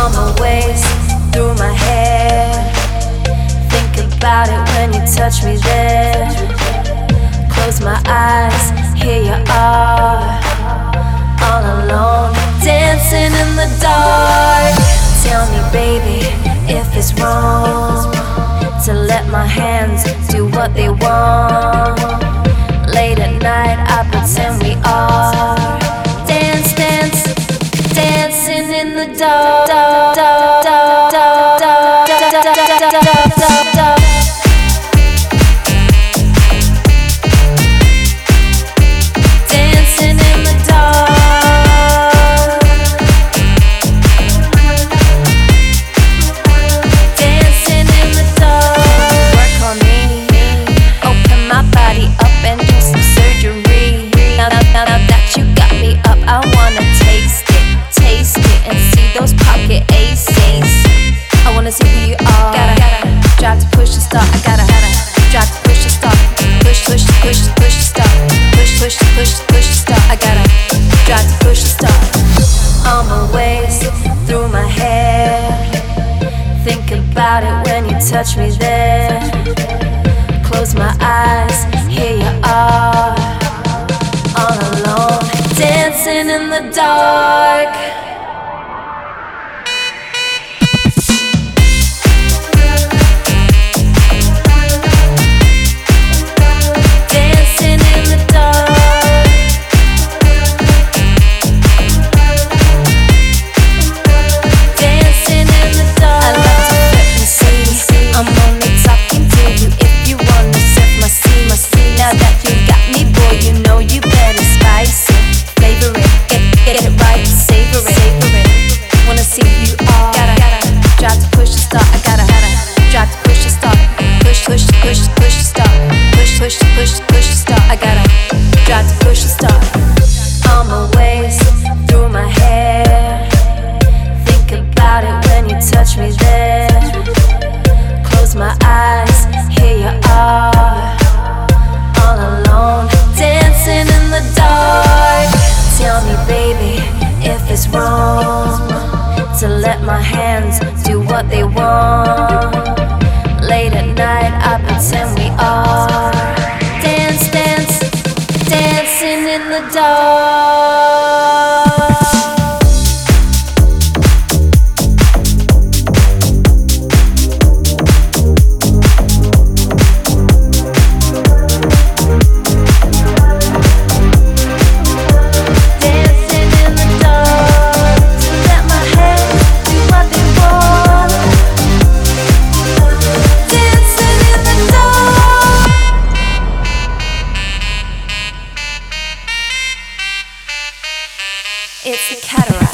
on my waist, through my hair. Think about it when you touch me there. Close my eyes, here you are. All alone, dancing in the dark. Tell me, baby, if it's wrong to let my hands do what they want. Late at night, I pretend we are. push, push, stop. I gotta drive, push, stop. All my ways through my hair. Think about it when you touch me there. Close my eyes, here you are. All alone, dancing in the dark. to let my hands do what they want. Late at night, I pretend we are. It's a cataract.